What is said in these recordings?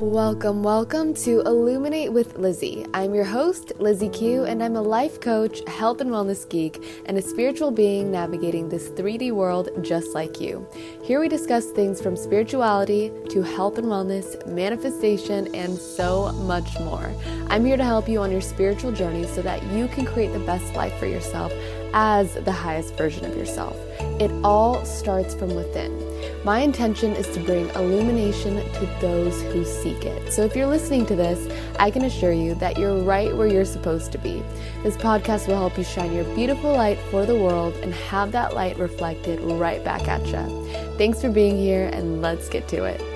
Welcome, welcome to Illuminate with Lizzie. I'm your host, Lizzie Keu, and I'm a life coach, health and wellness geek, and a spiritual being navigating this 3D world just like you. Here we discuss things from spirituality to health and wellness, manifestation, and so much more. I'm here to help you on your spiritual journey so that you can create the best life for yourself as the highest version of yourself. It all starts from within. My intention is to bring illumination to those who seek it. So if you're listening to this, I can assure you that you're right where you're supposed to be. This podcast will help you shine your beautiful light for the world and have that light reflected right back at you. Thanks for being here, and let's get to it.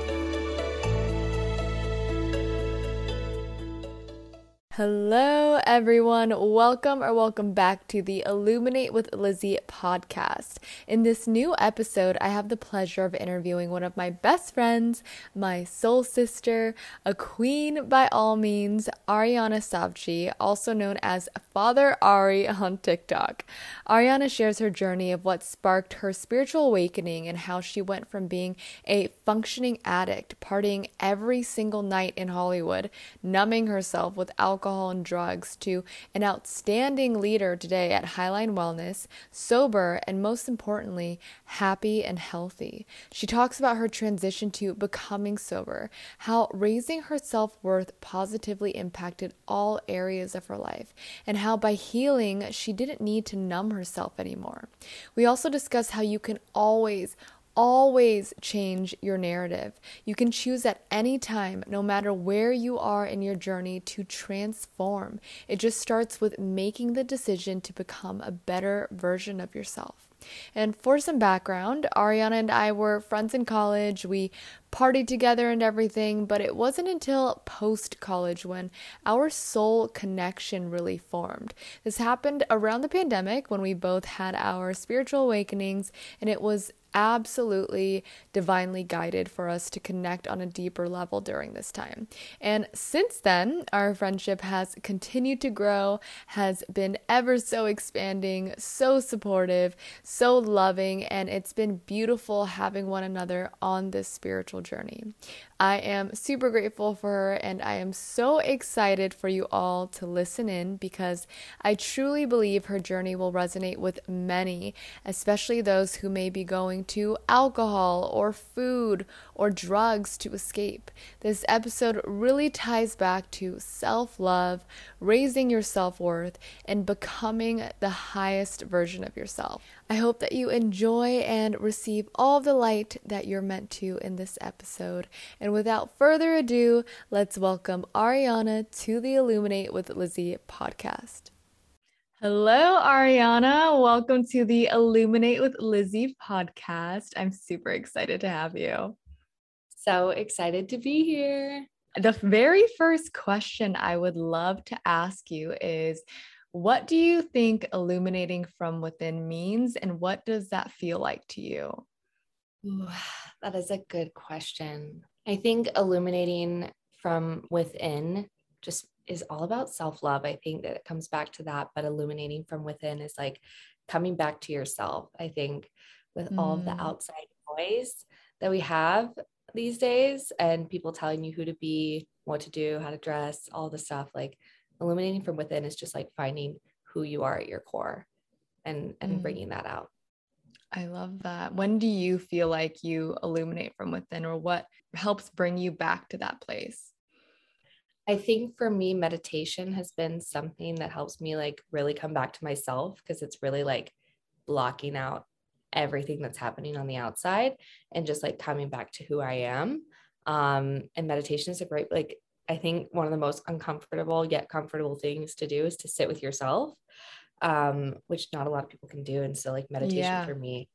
Hello, everyone. Welcome or welcome back to the Illuminate with Lizzie podcast. In this new episode, I have the pleasure of interviewing one of my best friends, my soul sister, a queen by all means, Ariana Savci, also known as Father Ari on TikTok. Ariana shares her journey of what sparked her spiritual awakening and how she went from being a functioning addict, partying every single night in Hollywood, numbing herself with alcohol alcohol and drugs to an outstanding leader today at Highline Wellness, sober, and most importantly, happy and healthy. She talks about her transition to becoming sober, how raising her self worth positively impacted all areas of her life, and how by healing, she didn't need to numb herself anymore. We also discuss how you can always, always change your narrative. You can choose at any time, no matter where you are in your journey, to transform. It just starts with making the decision to become a better version of yourself. And for some background, Ariana and I were friends in college. We partied together and everything, but it wasn't until post college when our soul connection really formed. This happened around the pandemic when we both had our spiritual awakenings, and it was absolutely divinely guided for us to connect on a deeper level during this time. And since then, our friendship has continued to grow, has been ever so expanding, so supportive, so loving, and it's been beautiful having one another on this spiritual journey. I am super grateful for her, and I am so excited for you all to listen in because I truly believe her journey will resonate with many, especially those who may be going to alcohol or food or drugs to escape. This episode really ties back to self love, raising your self worth, and becoming the highest version of yourself. I hope that you enjoy and receive all the light that you're meant to in this episode. And without further ado, let's welcome Ariana to the Illuminate with Lizzie podcast. Hello, Ariana. Welcome to the Illuminate with Lizzie podcast. I'm super excited to have you. So excited to be here. The very first question I would love to ask you is what do you think illuminating from within means, and what does that feel like to you? Ooh, that is a good question. I think illuminating from within just is all about self love. I think that it comes back to that, but illuminating from within is like coming back to yourself. I think with mm. all of the mm. outside noise that we have these days and people telling you who to be, what to do, how to dress, all the stuff, like illuminating from within is just like finding who you are at your core and and mm. bringing that out i love that when do you feel like you illuminate from within or what helps bring you back to that place i think for me meditation has been something that helps me like really come back to myself because it's really like blocking out everything that's happening on the outside and just like coming back to who i am um and meditation is a great like I think one of the most uncomfortable yet comfortable things to do is to sit with yourself, um, which not a lot of people can do. And so, like, meditation yeah. for me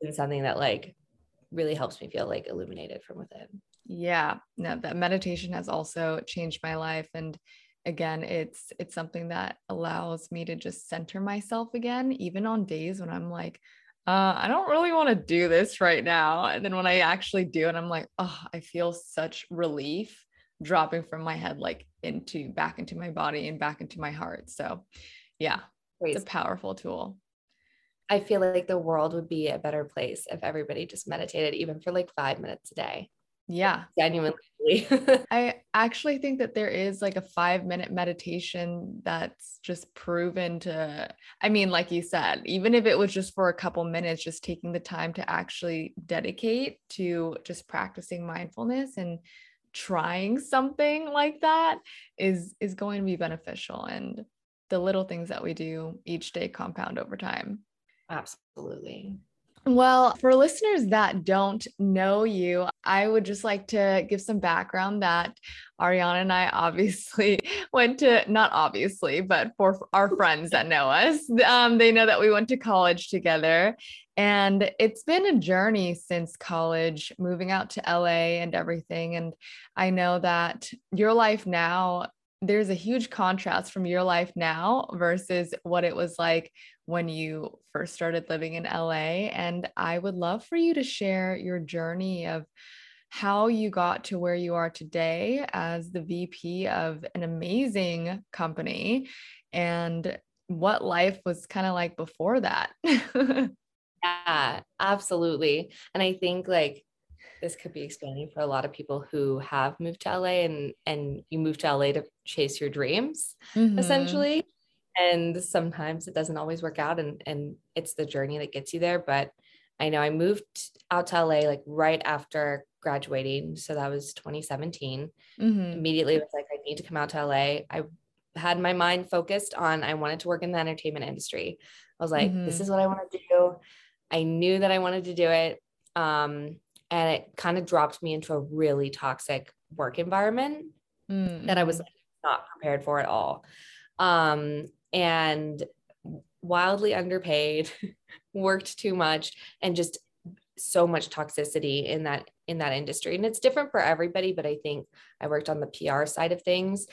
is something that like really helps me feel like illuminated from within. Yeah, no, that meditation has also changed my life, and again, it's it's something that allows me to just center myself again, even on days when I'm like. Uh, I don't really want to do this right now. And then when I actually do, and I'm like, oh, I feel such relief dropping from my head like into back into my body and back into my heart. So, yeah, Crazy. it's a powerful tool. I feel like the world would be a better place if everybody just meditated even for like 5 minutes a day. Yeah. Genuinely. I actually think that there is like a five minute meditation that's just proven to, I mean, like you said, even if it was just for a couple minutes, just taking the time to actually dedicate to just practicing mindfulness and trying something like that is is going to be beneficial and the little things that we do each day compound over time absolutely well, for listeners that don't know you, I would just like to give some background that Ariana and I obviously went to, not obviously, but for our friends that know us, um, they know that we went to college together. And it's been a journey since college, moving out to LA and everything. And I know that your life now there's a huge contrast from your life now versus what it was like when you first started living in LA. And I would love for you to share your journey of how you got to where you are today as the VP of an amazing company and what life was kind of like before that. yeah, absolutely. And I think like this could be explaining for a lot of people who have moved to LA and and you moved to LA to chase your dreams mm-hmm. essentially and sometimes it doesn't always work out and and it's the journey that gets you there but I know I moved out to LA like right after graduating so that was 2017 mm-hmm. immediately was like I need to come out to LA I had my mind focused on I wanted to work in the entertainment industry I was like mm-hmm. this is what I want to do I knew that I wanted to do it um, and it kind of dropped me into a really toxic work environment mm-hmm. that I was like, not prepared for at all. Um, and wildly underpaid, worked too much, and just so much toxicity in that in that industry. And it's different for everybody, but I think I worked on the PR side of things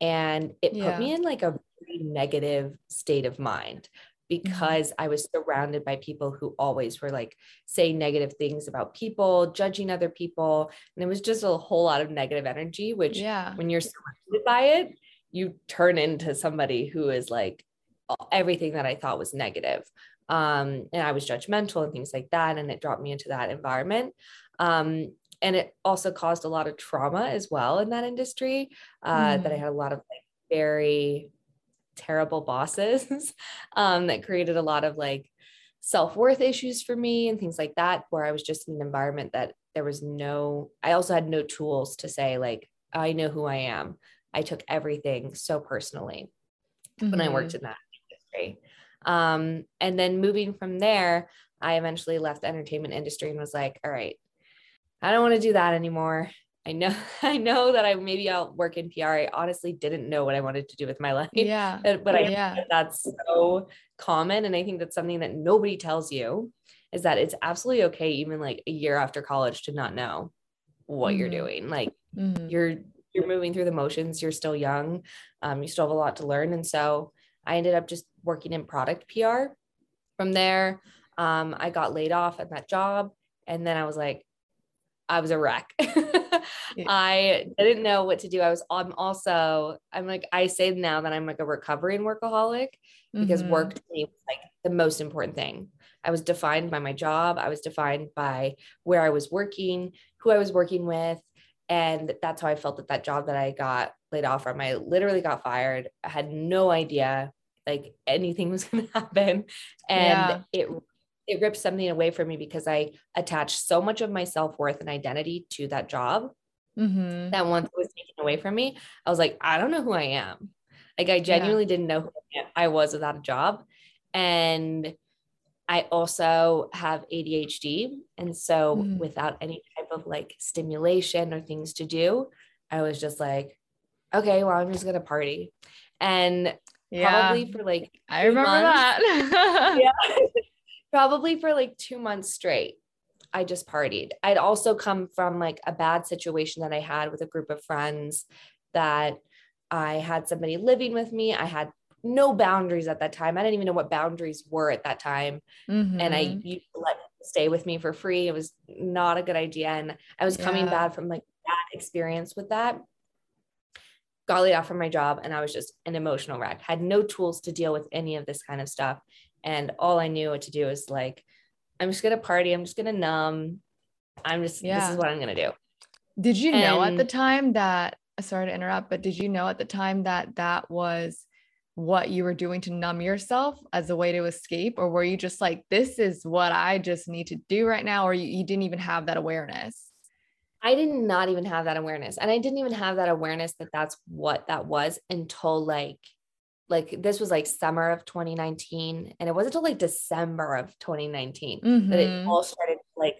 and it yeah. put me in like a negative state of mind Mm-hmm. because I was surrounded by people who always were like saying negative things about people, judging other people. And it was just a whole lot of negative energy, which yeah. when you're surrounded by it, you turn into somebody who is like everything that I thought was negative. Um, and I was judgmental and things like that. And it dropped me into that environment. Um, and it also caused a lot of trauma as well in that industry uh, mm. that I mm. had a lot of like very terrible bosses um, that created a lot of like self-worth issues for me and things like that where i was just in an environment that there was no i also had no tools to say like i know who i am i took everything so personally mm-hmm. when i worked mm-hmm. in that industry um, and then moving from there i eventually left the entertainment industry and was like all right i don't want to do that anymore I know, I know that I maybe I'll work in PR. I honestly didn't know what I wanted to do with my life. Yeah. But, I yeah. That that's so common. And I think that's something that nobody tells you is that it's absolutely okay, even like a year after college, to not know what mm-hmm. you're doing. Like mm-hmm. you're you're moving through the motions, you're still young, um, you still have a lot to learn. And so I ended up just working in product PR. From there, um, I got laid off at that job. And then I was like, I was a wreck. I didn't know what to do. I was, I'm also, I'm like, I say now that I'm like a recovering workaholic because mm-hmm. work to me was like the most important thing. I was defined by my job. I was defined by where I was working, who I was working with. And that's how I felt that that job that I got laid off from, I literally got fired. I had no idea like anything was going to happen. And yeah. it it ripped something away from me because I attached so much of my self worth and identity to that job mm-hmm. that once it was taken away from me, I was like, I don't know who I am. Like, I genuinely yeah. didn't know who I was without a job. And I also have ADHD. And so, mm-hmm. without any of like stimulation or things to do, I was just like, okay, well, I'm just going to party. And yeah. probably for like, I remember months, that. yeah probably for like two months straight. I just partied. I'd also come from like a bad situation that I had with a group of friends that I had somebody living with me. I had no boundaries at that time. I didn't even know what boundaries were at that time. Mm-hmm. And I mm-hmm. used to let stay with me for free. It was not a good idea. And I was coming yeah. bad from like that experience with that. Got laid off from my job and I was just an emotional wreck. Had no tools to deal with any of this kind of stuff. And all I knew what to do is like, I'm just gonna party, I'm just gonna numb. I'm just yeah. this is what I'm gonna do. Did you know at the time that, sorry to interrupt, but did you know at the time that that was what you were doing to numb yourself as a way to escape? Or were you just like, this is what I just need to do right now? Or you, you didn't even have that awareness? I did not even have that awareness. And I didn't even have that awareness that that's what that was until like, like this was like summer of 2019. And it wasn't until like December of 2019 that it Mhm. all started to like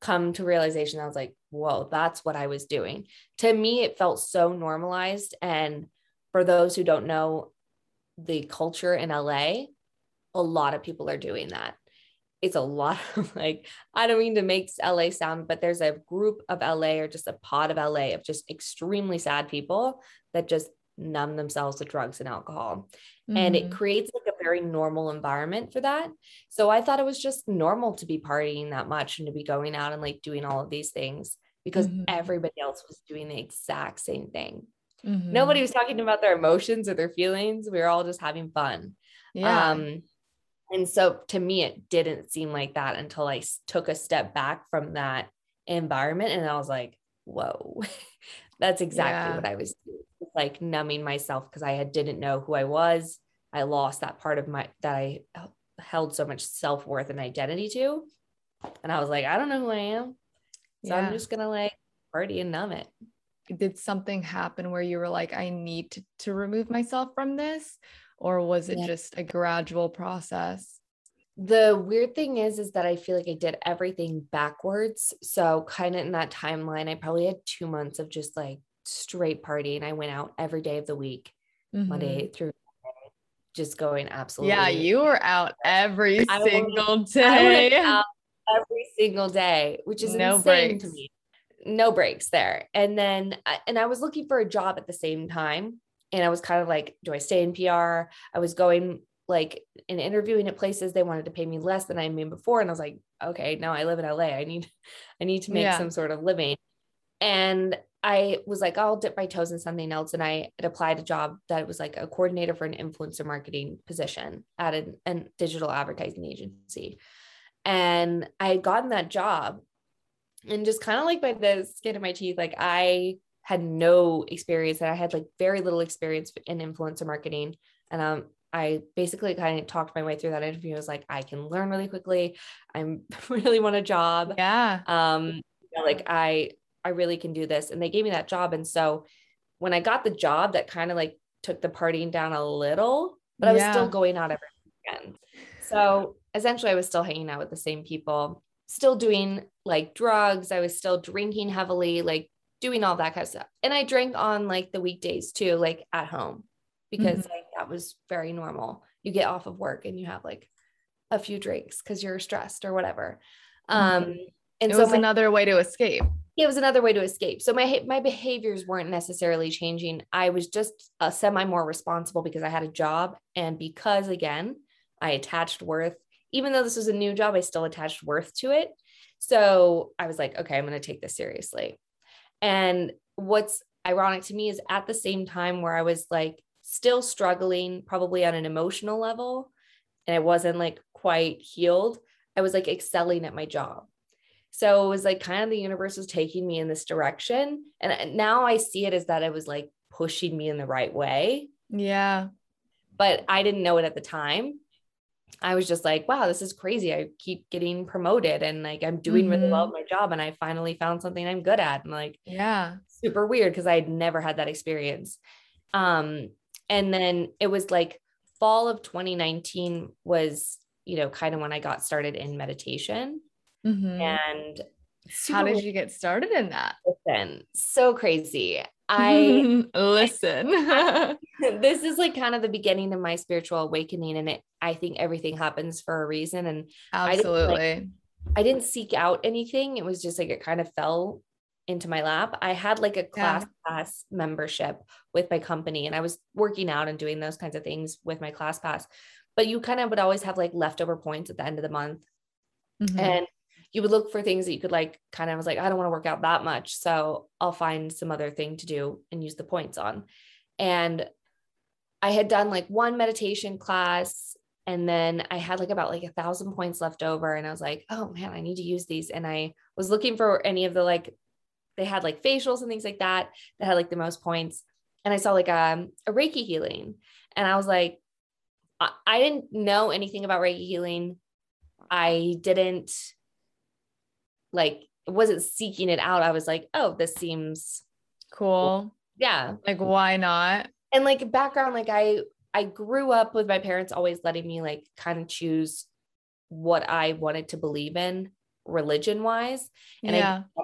come to realization. I was like, whoa, that's what I was doing. To me, it felt so normalized. And for those who don't know the culture in LA, a lot of people are doing that. It's a lot of like, I don't mean to make LA sound, but there's a group of LA or just a pod of LA of just extremely sad people that just numb themselves with drugs and alcohol and it Mhm. creates like a very normal environment for that. So I thought it was just normal to be partying that much and to be going out and like doing all of these things because Mhm. everybody else was doing the exact same thing. Mhm. Nobody was talking about their emotions or their feelings. We were all just having fun. yeah. Um, and so to me, it didn't seem like that until I took a step back from that environment and I was like, whoa, that's exactly Yeah. what I was doing. like numbing myself because I had didn't know who I was. I lost that part of my that I held so much self-worth and identity to. And I was like, I don't know who I am. So yeah. I'm just gonna like party and numb it. Did something happen where you were like, I need to, to remove myself from this? Or was it Yeah. just a gradual process? the weird thing is is that i feel like i did everything backwards so kind of in that timeline i probably had two months of just like straight partying i went out every day of the week Mhm. monday through Friday, just going absolutely Yeah, you were out every I single went day. out every single day which is No insane to me no breaks there. And then uh, and i was looking for a job at the same time. And i was kind of like do i stay in pr i was going like in interviewing at places they wanted to pay me less than i made before. And i was like okay now i live in la i need i need to make Yeah. some sort of living. And i was like i'll dip my toes in something else. And i had applied a job that was like a coordinator for an influencer marketing position at an, an digital advertising agency. And i had gotten that job and just kind of like by the skin of my teeth like i had no experience and i had like very little experience in influencer marketing and um I basically kind of talked my way through that interview. I was like, I can learn really quickly. I'm really want a job. yeah. Um, like I, I really can do this. And they gave me that job. And so when I got the job, that kind of like took the partying down a little, but I was still going out every weekend. So essentially, I was still hanging out with the same people, still doing like drugs. I was still drinking heavily, like doing all that kind of stuff. And I drank on like the weekdays too, like at home, because Mm-hmm. like that was very normal. You get off of work and you have like a few drinks because you're stressed or whatever. Um, and Mm-hmm. it so was my- another way to escape. it was another way to escape. So my my behaviors weren't necessarily changing. I was just a semi more responsible because I had a job and because again, I attached worth. Even though this was a new job, I still attached worth to it. So I was like, okay, I'm going to take this seriously. And what's ironic to me is at the same time where I was like still struggling, probably on an emotional level, and I wasn't like quite healed, I was like excelling at my job. So it was like kind of the universe was taking me in this direction. And now I see it as that it was like pushing me in the right way, Yeah. but I didn't know it at the time. I was just like, wow, this is crazy. I keep getting promoted and like I'm doing really well at my job. And I finally found something I'm good at. And like Yeah. super weird because I had never had that experience. Um, and then it was like fall of 2019 was, you know, kind of when I got started in meditation. Mhm. And How did you get started in that? listen, so crazy. I listen. this is like kind of the beginning of my spiritual awakening and it I think everything happens for a reason and didn't, like, Absolutely. I didn't seek out anything. It was just like it kind of fell into my lap. I had like a class pass membership with my company and I was working out and doing those kinds of things with my ClassPass. But you kind of would always have like leftover points at the end of the month Mhm. and you would look for things that you could like kind of I was like i don't want to work out that much so i'll find some other thing to do and use the points on and i had done like one meditation class and then i had like about like a thousand points left over and i was like oh man i need to use these and i was looking for any of the like they had like facials and things like that that had like the most points. And I saw like um, a Reiki healing. And I was like, I, I didn't know anything about Reiki healing. I didn't like wasn't seeking it out. I was like, oh, this seems cool. Yeah. Like why not? And like background, like I I grew up with my parents always letting me like kind of choose what I wanted to believe in religion wise. And yeah. I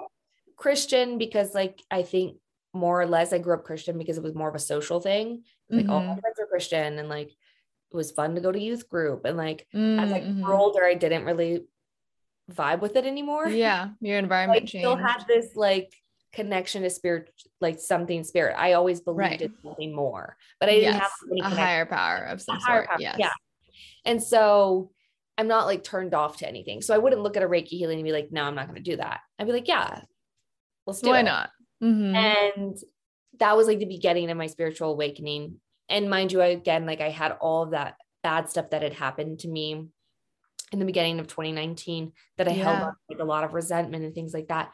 Christian because like I think more or less I grew up Christian because it was more of a social thing. Like mm-hmm. all my friends are Christian and like it was fun to go to youth group. And like mm-hmm. as I grew mm-hmm. older, I didn't really vibe with it anymore. Yeah. Your environment I still had this like connection to spirit, like something spirit. I always believed right. in something more, but I didn't yes. have a higher power of some sort. Power. Yes. Yeah. And so I'm not like turned off to anything. So I wouldn't look at a Reiki healing and be like, no, I'm not going to do that. I'd be like, yeah, let's do Why it. not? Mm-hmm. And that was like the beginning of my spiritual awakening. And mind you, again, like I had all of that bad stuff that had happened to me in the beginning of 2019 that I yeah. held on like a lot of resentment and things like that.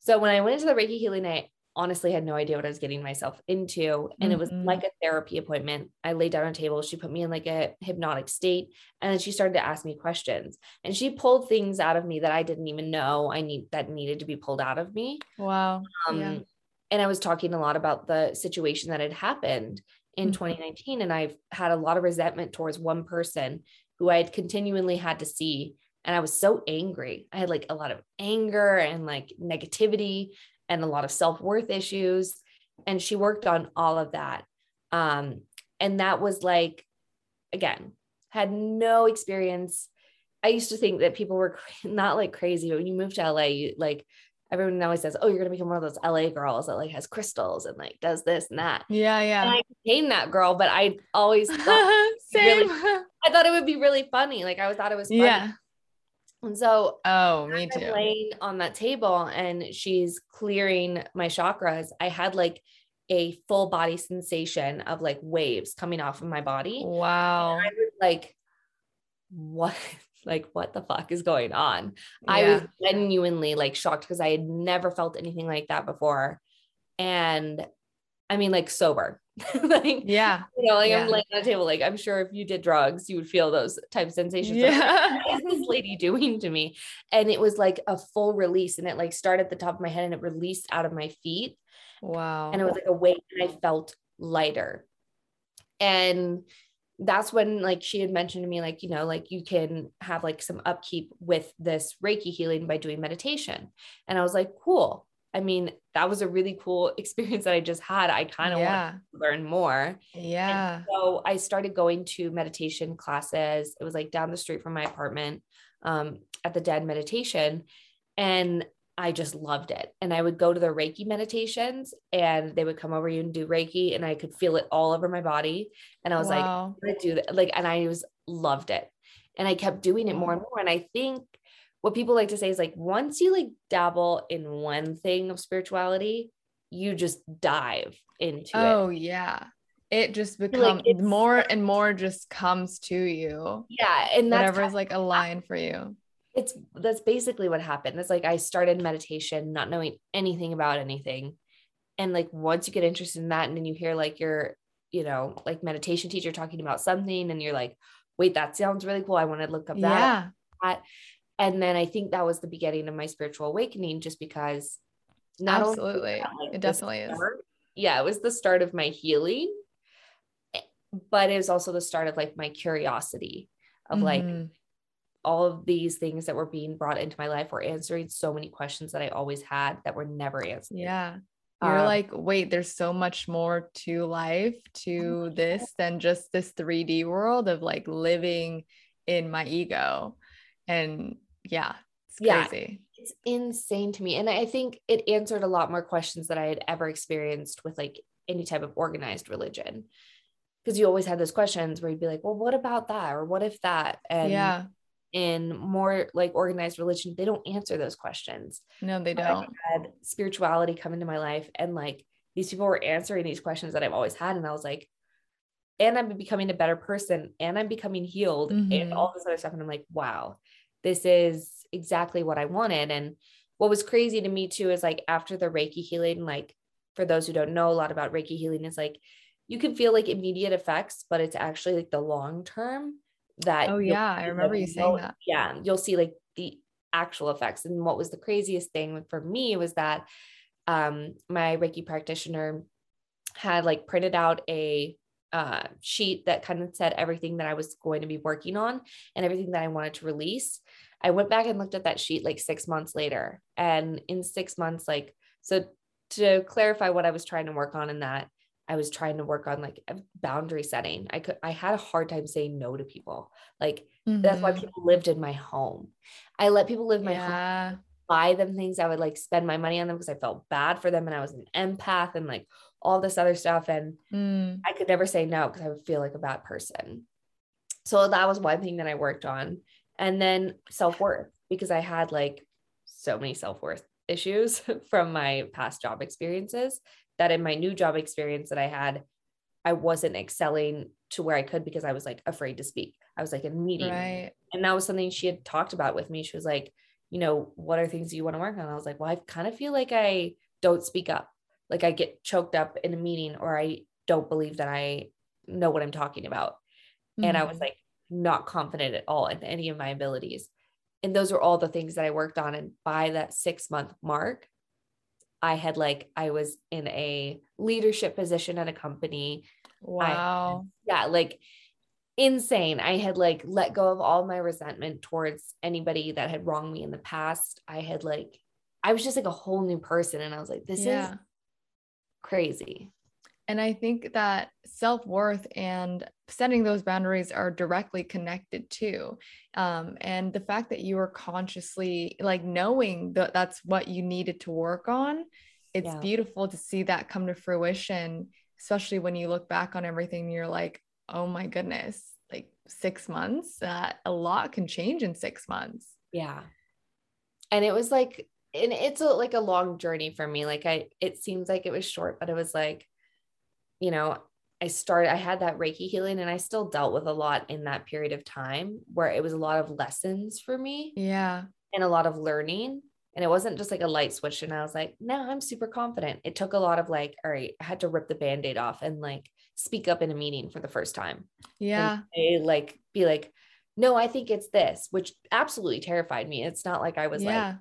So when I went into the Reiki healing, I honestly had no idea what I was getting myself into. And mm-hmm. it was mm-hmm. like a therapy appointment. I laid down on a table. She put me in like a hypnotic state. And then she started to ask me questions. And she pulled things out of me that I didn't even know I need that needed to be pulled out of me. Wow. Um, yeah. and I was talking a lot about the situation that had happened in mm-hmm. 2019. And I've had a lot of resentment towards one person who I had continually had to see. And I was so angry. I had like a lot of anger and like negativity and a lot of self worth issues. And she worked on all of that. Um, and that was like, again, had no experience. I used to think that people were not like crazy, but when you move to LA, you like everyone always says, "Oh, you're gonna become one of those LA girls that like has crystals and like does this and that." Yeah, yeah. And I became that girl, but I always. Really, thought it would be really funny. Like I thought it was funny. Yeah. And so, oh, me too. Laying on that table and she's clearing my chakras. I had like a full body sensation of like waves coming off of my body. Wow. And I was like, what? like what the fuck is going on yeah. i was genuinely like shocked because i had never felt anything like that before and i mean like sober. Like yeah. you know like yeah. i'm laying on a table like i'm sure if you did drugs you would feel those type of sensations yeah. Like, what is this lady doing to me? And it was like a full release and it like started at the top of my head and it released out of my feet. Wow. And it was like a weight and i felt lighter. And that's when like she had mentioned to me like you know like you can have like some upkeep with this reiki healing by doing meditation. And i was like cool i mean that was a really cool experience that i just had i kind of yeah. want to learn more yeah and so i started going to meditation classes it was like down the street from my apartment um, at the Den meditation and I just loved it. And I would go to the Reiki meditations and they would come over you and do Reiki and I could feel it all over my body. And I was wow. like, I'm gonna do that. Like, and I was loved it. And I kept doing it more and more. And I think what people like to say is like, once you like dabble in one thing of spirituality, you just dive into oh, it. Oh yeah. It just becomes like more and more just comes to you. Yeah. And that's whatever is like a line for you it's that's basically what happened. It's like I started meditation not knowing anything about anything. And like once you get interested in that and then you hear like your, you know, like meditation teacher talking about something and you're like, wait, that sounds really cool. I want to look up that. Yeah. And then I think that was the beginning of my spiritual awakening just because not absolutely that, like, it definitely start, is. Yeah, it was the start of my healing, but it was also the start of like my curiosity of mm-hmm. like all of these things that were being brought into my life were answering so many questions that I always had that were never answered. Yeah. You're um, like, wait, there's so much more to life, to this than just this 3D world of like living in my ego. And yeah, it's crazy. Yeah, it's insane to me. And I think it answered a lot more questions that I had ever experienced with like any type of organized religion. Because you always had those questions where you'd be like, well, what about that? Or what if that? And yeah in more like organized religion, they don't answer those questions. No, they don't. I had spirituality come into my life and like these people were answering these questions that I've always had. And I was like, and I'm becoming a better person and I'm becoming healed mm-hmm. and all this other stuff. And I'm like, wow, this is exactly what I wanted. And what was crazy to me too is like after the Reiki healing, like for those who don't know a lot about Reiki healing, is like you can feel like immediate effects, but it's actually like the long term that oh yeah i remember you saying that yeah you'll see like the actual effects and what was the craziest thing for me was that um my reiki practitioner had like printed out a uh, sheet that kind of said everything that I was going to be working on and everything that I wanted to release. I went back and looked at that sheet like six months later. And in six months, like, so to clarify what I was trying to work on in that, I was trying to work on like boundary setting. I could I had a hard time saying no to people. Like mm-hmm. that's why mm-hmm. people lived in my home. I let people live my yeah. home, buy them things. I would like spend my money on them because I felt bad for them and I was an empath and like all this other stuff. And mm. I could never say no because I would feel like a bad person. So that was one thing that I worked on. And then self-worth, because I had like so many self-worth issues from my past job experiences that in my new job experience that I had, I wasn't excelling to where I could because I was like afraid to speak. I was like in meeting. Right. And that was something she had talked about with me. She was like, you know, what are things you want to work on? I was like, well, I kind of feel like I don't speak up. Like I get choked up in a meeting or I don't believe that I know what I'm talking about. Mm-hmm. And I was mm-hmm. like not confident at all in any of my abilities. And those were all the things that I worked on. And by that six month mark, I had like I was in a leadership position at a company. Wow. I, yeah, like insane. I had like let go of all my resentment towards anybody that had wronged me in the past. I had like I was just like a whole new person and I was like this yeah. is crazy. And I think that self worth and setting those boundaries are directly connected too. Um, and the fact that you are consciously like knowing that that's what you needed to work on, it's yeah. beautiful to see that come to fruition, especially when you look back on everything you're like, oh my goodness, like six months, that a lot can change in six months. Yeah. And it was like, and it's a, like a long journey for me. Like I, it seems like it was short, but it was like, you know, I started, I had that Reiki healing and I still dealt with a lot in that period of time where it was a lot of lessons for me. Yeah. And a lot of learning. And it wasn't just like a light switch. And I was like, now I'm super confident. It took a lot of like, all right, I had to rip the band aid off and like speak up in a meeting for the first time. Yeah. And like, be like, no, I think it's this, which absolutely terrified me. It's not like I was yeah. like,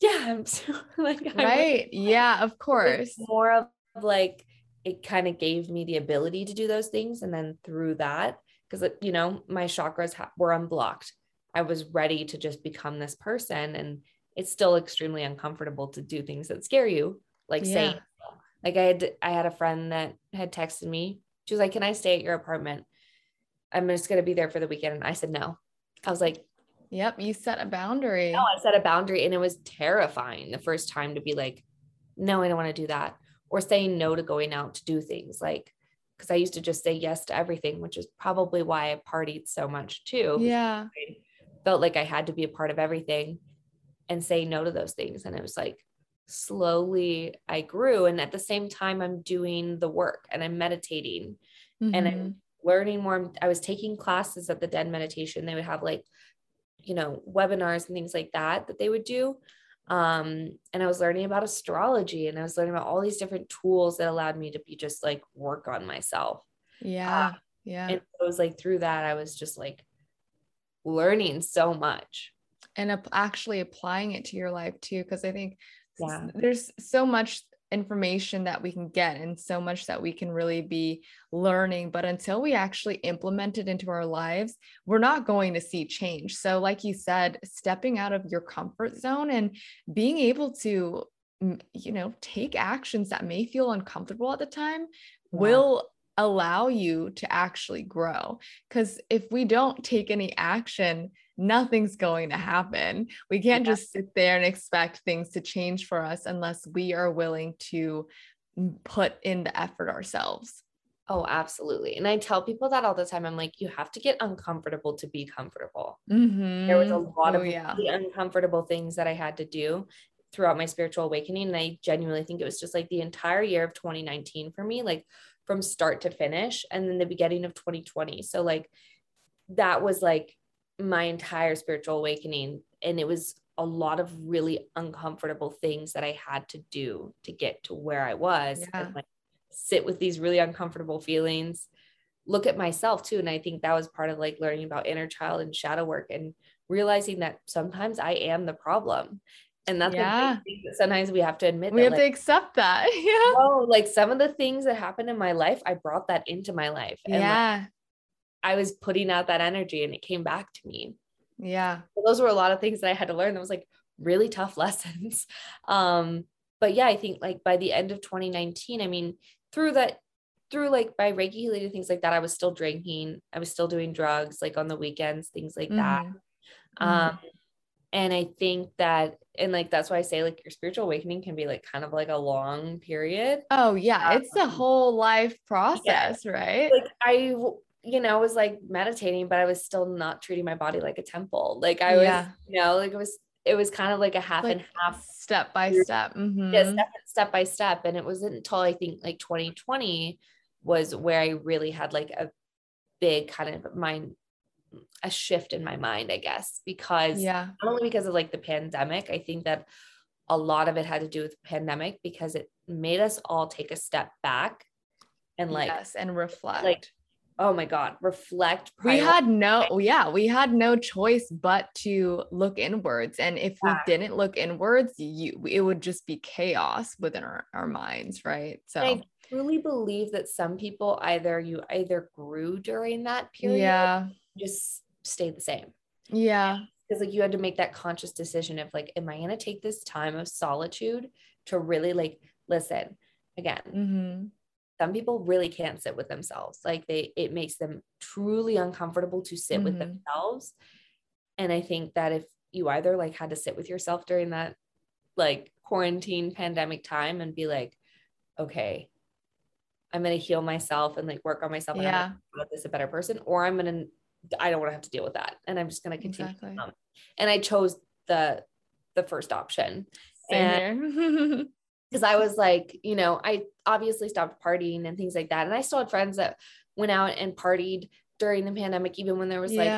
yeah, I'm so, like, right. Was, yeah, of course. More of like, it kind of gave me the ability to do those things. And then through that, because, you know, my chakras ha- were unblocked, I was ready to just become this person. And it's still extremely uncomfortable to do things that scare you, like yeah. saying, like I had, I had a friend that had texted me. She was like, Can I stay at your apartment? I'm just going to be there for the weekend. And I said, No. I was like, Yep, you set a boundary. No, I set a boundary and it was terrifying the first time to be like, no, I don't want to do that or saying no to going out to do things like because I used to just say yes to everything, which is probably why I partied so much too. Yeah. I felt like I had to be a part of everything and say no to those things. And it was like slowly I grew. And at the same time, I'm doing the work and I'm meditating mm-hmm. and I'm mm-hmm. learning more. I was taking classes at the Den meditation. They would have like, you know, webinars and things like that that they would do. Um and i was learning about astrology and i was learning about all these different tools that allowed me to be just like work on myself. Yeah uh, yeah. and it was like through that i was just like learning so much. And actually applying it to your life too because i think yeah. there's so much information that we can get and so much that we can really be learning. But until we actually implement it into our lives, we're not going to see change. So, like you said, stepping out of your comfort zone and being able to, you know, take actions that may feel uncomfortable at the time will allow you to actually grow. Because if we don't take any action, nothing's going to happen. We can't yeah. just sit there and expect things to change for us unless we are willing to put in the effort ourselves. Oh, absolutely. And I tell people that all the time. I'm like, you have to get uncomfortable to be comfortable. Mm-hmm. There was a lot oh, of yeah. really uncomfortable things that I had to do throughout my spiritual awakening. And I genuinely think it was just like the entire year of 2019 for me, like from start to finish, and then the beginning of 2020. So, like, that was like my entire spiritual awakening and it was a lot of really uncomfortable things that I had to do to get to where I was Yeah. and like sit with these really uncomfortable feelings look at myself too and I think that was part of like learning about inner child and shadow work and realizing that sometimes I am the problem and that's Yeah. the thing that sometimes we have to admit we that have like, to accept that. Yeah. oh, like some of the things that happened in my life, I brought that into my life. And like, Yeah. I was putting out that energy and it came back to me. Yeah. So those were a lot of things that I had to learn. That was like really tough lessons. Um, but yeah, I think like by the end of 2019, I mean, through that, through like by Reiki healing things like that, I was still drinking. I was still doing drugs like on the weekends, things like that. Mhm. Um, and I think that, and like that's why I say like your spiritual awakening can be like kind of like a long period. Oh yeah, it's a Um, whole life process, right? like I, you know, was like meditating, but I was still not treating my body like a temple. Like I was, Yeah. you know, like it was, it was kind of like a half and half, step by step. Mhm. yeah, step, step by step. And it wasn't until I think like 2020 was where I really had like a big kind of mind, a shift in my mind, I guess, because Yeah. not only because of like the pandemic, I think that a lot of it had to do with the pandemic because it made us all take a step back and like, yes, and reflect. like, oh my God, reflect. we had no yeah we had no choice but to look inwards and if we didn't look inwards you it would just be chaos within our, our minds right so I truly believe that some people either you either grew during that period, yeah just stayed the same. yeah Because like you had to make that conscious decision of like, am I gonna take this time of solitude to really like listen? Again, hmm some people really can't sit with themselves. Like they it makes them truly uncomfortable to sit with Mhm. themselves. And I think that if you either like had to sit with yourself during that like quarantine pandemic time and be like, okay, I'm gonna heal myself and like work on myself and I'm yeah make this a better person, or I'm gonna I don't want to have to deal with that. And I'm just gonna continue. exactly. And I chose the the first option Same here. because I was like, you know, I obviously stopped partying and things like that. And I still had friends that went out and partied during the pandemic, even when there was like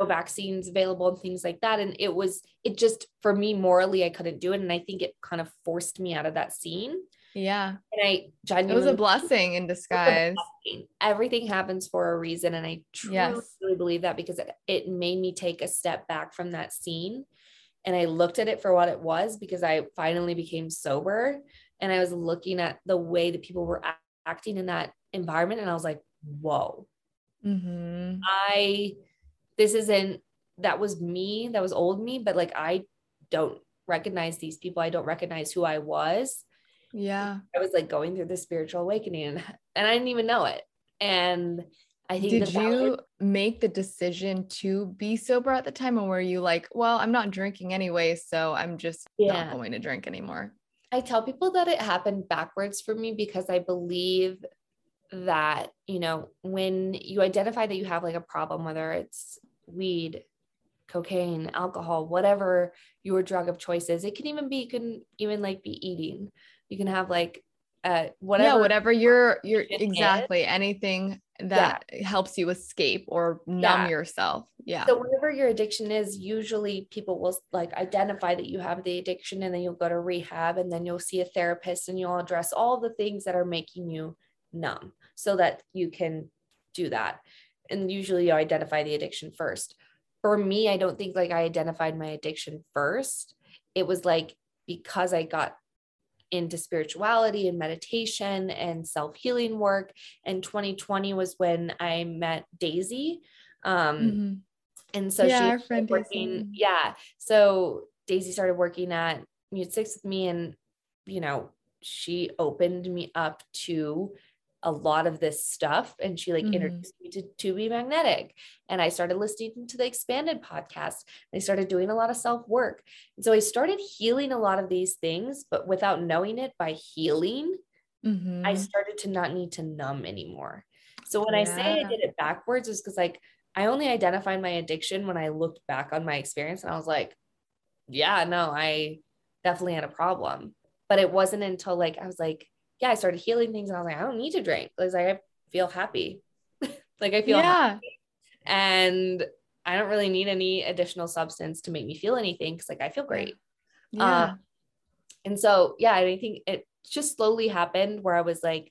no vaccines available and things like that. And it was, it just, for me, morally, I couldn't do it. And I think it kind of forced me out of that scene. yeah And I it genuinely, was a blessing in disguise everything happens for a reason. And I truly Yes. really believe that because it, it made me take a step back from that scene. And I looked at it for what it was because I finally became sober and I was looking at the way that people were act- acting in that environment. And I was like, whoa, hmm I, this isn't, that was me, that was old me, but like I don't recognize these people. I don't recognize who I was. yeah I was like going through the spiritual awakening and, and I didn't even know it. And I think did that that was- you make the decision to be sober at the time or were you like well i'm not drinking anyway so i'm just Yeah. not going to drink anymore I tell people that it happened backwards for me because I believe that, you know, when you identify that you have like a problem, whether it's weed, cocaine, alcohol, whatever your drug of choice is, it can even be, you can even like be eating. You can have like uh whatever. yeah whatever you're you're exactly anything that helps you escape or numb Yeah. yourself yeah So whatever your addiction is, usually people will like identify that you have the addiction and then you'll go to rehab and then you'll see a therapist and you'll address all the things that are making you numb so that you can do that. And usually you identify the addiction first. For me, I don't think like I identified my addiction first. It was like because I got into spirituality and meditation and self-healing work and 2020 was when I met Daisy. Um, Mhm. and so Yeah, she working, Daisy. yeah. So Daisy started working at MuteSix with me, and you know, she opened me up to a lot of this stuff and she like Mhm. introduced me to to be magnetic and i started listening to the expanded podcast i started doing a lot of self work and so i started healing a lot of these things but without knowing it by healing I Mhm. started to not need to numb anymore. So when I say I did it backwards, is because like I only identified my addiction when I looked back on my experience and I was like, yeah, no, I definitely had a problem. But it wasn't until like I was like, yeah, I started healing things and I was like, I don't need to drink. I was like, I feel happy. like I feel happy. And I don't really need any additional substance to make me feel anything because like I feel great. Yeah. Um, and so yeah, I think it just slowly happened where I was like,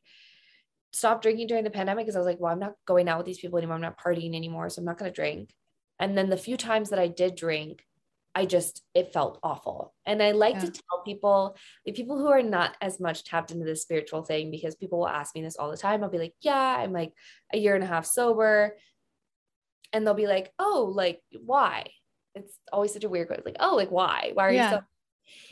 stop drinking during the pandemic because I was like, well, I'm not going out with these people anymore. I'm not partying anymore. So I'm not going to drink. And then the few times that I did drink, I just, it felt awful. And I like Yeah. to tell people, like people who are not as much tapped into this spiritual thing, because people will ask me this all the time. I'll be like, yeah, I'm like a year and a half sober. And they'll be like, oh, like, why? It's always such a weird question. Like, oh, like, why? Why are Yeah. you so?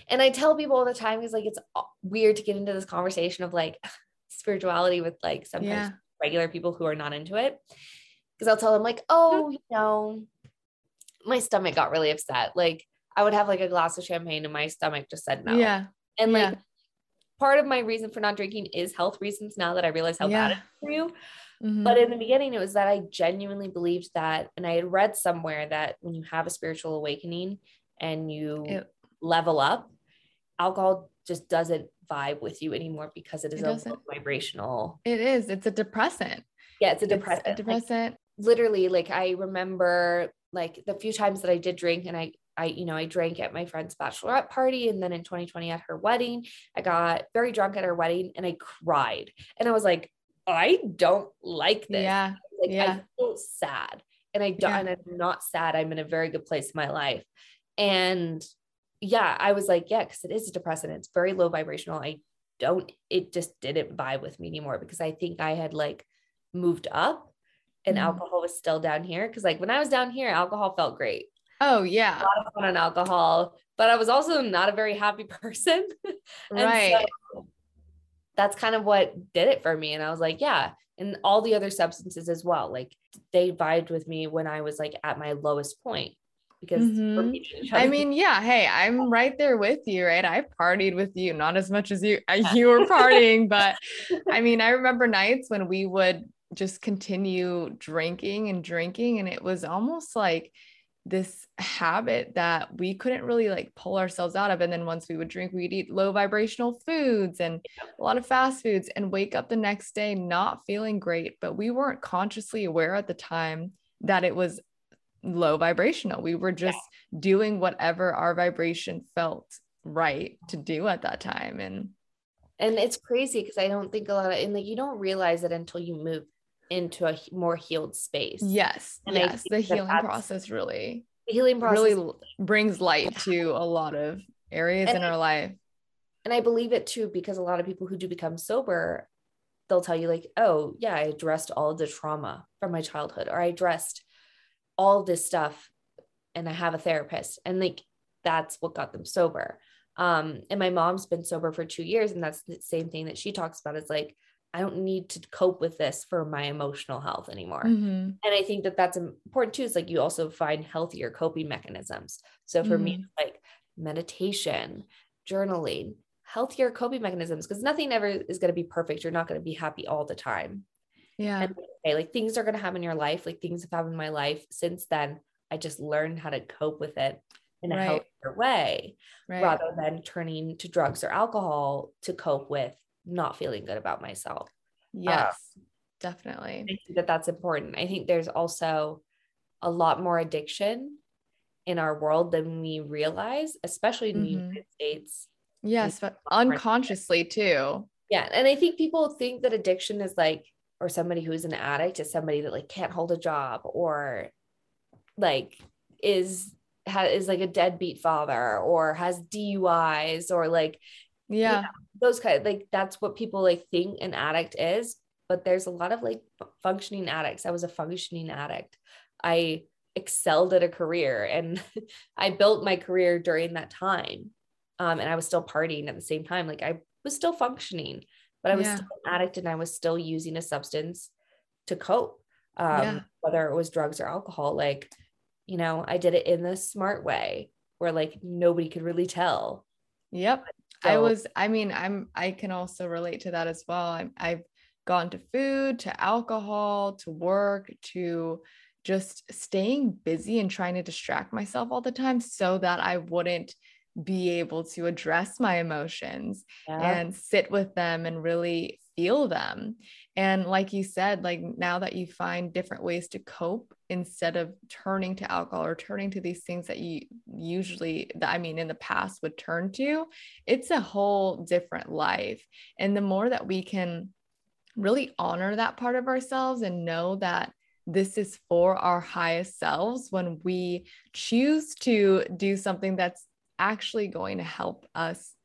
And I tell people all the time, because like, it's weird to get into this conversation of like spirituality with like sometimes Yeah. regular people who are not into it. Because I'll tell them, like, oh, you know, my stomach got really upset. Like, I would have like a glass of champagne and my stomach just said no. Yeah. And like, yeah. part of my reason for not drinking is health reasons now that I realize how Yeah. bad it is for you. Mhm. But in the beginning, it was that I genuinely believed that. And I had read somewhere that when you have a spiritual awakening and you level up, alcohol just doesn't vibe with you anymore because it is It a low vibrational. it is. It's a depressant. Yeah, it's a It's depressant. a Like, depressant. literally, like I remember like the few times that I did drink and I I, you know, I drank at my friend's bachelorette party and then in 2020 at her wedding, I got very drunk at her wedding and I cried. And I was like, I don't like this. Yeah. Like Yeah. I feel sad. And I don't Yeah. and I'm not sad. I'm in a very good place in my life. And yeah, I was like, yeah, because it is a depressant. It's very low vibrational. I don't, it just didn't vibe with me anymore because I think I had like moved up and Mhm. alcohol was still down here. Cause like when I was down here, alcohol felt great. Oh yeah. A lot of fun on alcohol, but I was also not a very happy person. And so Right. that's kind of what did it for me. And I was like, yeah. And all the other substances as well. Like they vibed with me when I was like at my lowest point because Mhm. meeting I mean, yeah, hey, I'm right there with you, right? I partied with you, not as much as you you were partying, but I mean, I remember nights when we would just continue drinking and drinking and it was almost like this habit that we couldn't really like pull ourselves out of and then once we would drink we'd eat low vibrational foods and a lot of fast foods and wake up the next day not feeling great but we weren't consciously aware at the time that it was low vibrational. We were just doing whatever our vibration felt right to do at that time and and it's crazy because I don't think a lot of and like you don't realize it until you move into a more healed space. yes And yes the healing process really The healing process really brings light to a lot of areas And in our life and I believe it too because a lot of people who do become sober, they'll tell you like, "Oh, yeah, I addressed all of the trauma from my childhood, or I addressed all this stuff, and I have a therapist," and like that's what got them sober. Um, and my mom's been sober for two years, and that's the same thing that she talks about. Is like, I don't need to cope with this for my emotional health anymore. Mhm. And I think that that's important too. It's like you also find healthier coping mechanisms. So for me, Mhm. it's like meditation, journaling, healthier coping mechanisms, because nothing ever is going to be perfect. You're not going to be happy all the time. yeah And okay, like things are going to happen in your life. Like things have happened in my life since then. I just learned how to cope with it in a Right. healthier way right rather than turning to drugs or alcohol to cope with not feeling good about myself. yes definitely I think that that's important. I think there's also a lot more addiction in our world than we realize, especially in the Mhm. United States. yes but unconsciously too Yeah. And I think people think that addiction is like, or somebody who's an addict is somebody that like can't hold a job or like is ha- is like a deadbeat father or has DUIs or like yeah those kind like that's what people like think an addict is but there's a lot of like functioning addicts i was a functioning addict i excelled at a career and i built my career during that time um, and i was still partying at the same time like i was still functioning but i was Yeah. still an addict and i was still using a substance to cope um, Yeah. whether it was drugs or alcohol like you know i did it in the smart way where like nobody could really tell Yep. I was, I mean, I'm, I can also relate to that as well. I'm, I've gone to food, to alcohol, to work, to just staying busy and trying to distract myself all the time so that I wouldn't be able to address my emotions Yeah. and sit with them and really feel them. And like you said, like now that you find different ways to cope instead of turning to alcohol or turning to these things that you usually, that I mean, in the past would turn to, it's a whole different life. And the more that we can really honor that part of ourselves and know that this is for our highest selves when we choose to do something that's actually going to help us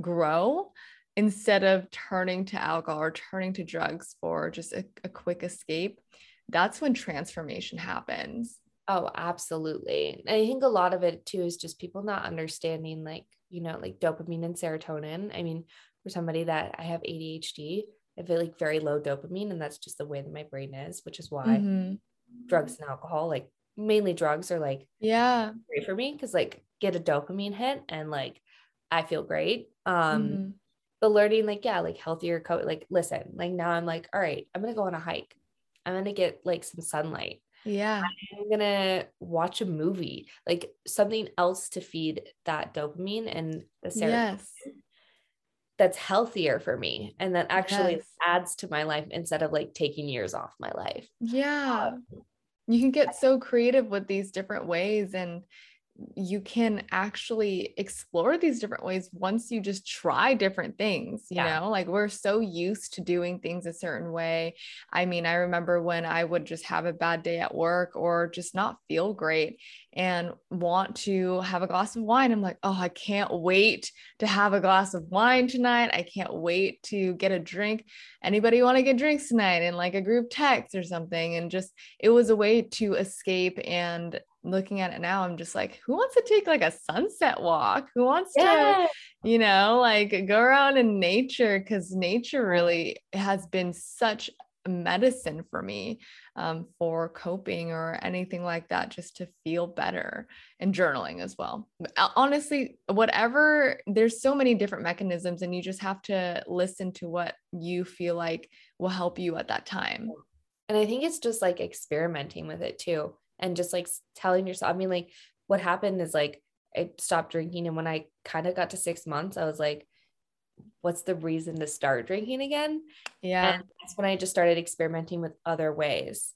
grow instead of turning to alcohol or turning to drugs for just a, a quick escape that's when transformation happens oh absolutely i think a lot of it too is just people not understanding like you know like dopamine and serotonin i mean for somebody that i have adhd I feel like very low dopamine, and that's just the way that my brain is, which is why mm-hmm. drugs and alcohol, like mainly drugs, are like yeah great for me because like get a dopamine hit and like I feel great. Um, mm-hmm. But learning like yeah, like healthier coat. Like listen, like now I'm like all right, I'm gonna go on a hike. I'm gonna get like some sunlight. Yeah. I'm gonna watch a movie, like something else to feed that dopamine and the serotonin. Yes that's healthier for me and that actually yes. adds to my life instead of like taking years off my life. Yeah. Um, you can get so creative with these different ways and you can actually explore these different ways once you just try different things you yeah. know? Like we're so used to doing things a certain way. I mean i remember when i would just have a bad day at work or just not feel great and want to have a glass of wine i'm like oh i can't wait to have a glass of wine tonight. I can't wait to get a drink. Anybody want to get drinks tonight? In like a group text or something and just it was a way to escape and looking at it now, I'm just like, who wants to take like a sunset walk? Who wants yeah. to, you know, like go around in nature? Because nature really has been such medicine for me um, for coping or anything like that, just to feel better and journaling as well. Honestly, whatever, there's so many different mechanisms, and you just have to listen to what you feel like will help you at that time. And I think it's just like experimenting with it too and just like telling yourself, I mean, like what happened is like I stopped drinking. And when I kind of got to six months, I was like, what's the reason to start drinking again? Yeah. And that's when I just started experimenting with other ways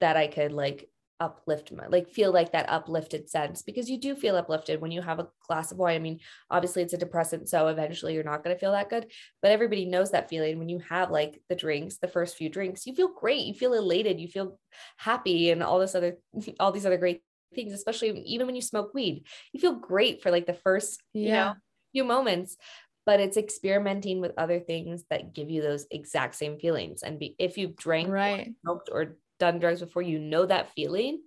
that I could like uplift my like feel like that uplifted sense because you do feel uplifted when you have a glass of wine. I mean, obviously it's a depressant, so eventually you're not going to feel that good, but everybody knows that feeling when you have like the drinks, the first few drinks, you feel great, you feel elated, you feel happy and all this other all these other great things, especially even when you smoke weed. You feel great for like the first, yeah. you know, few moments but it's experimenting with other things that give you those exact same feelings. And be, if you've drank, right. or smoked, or done drugs before, you know that feeling.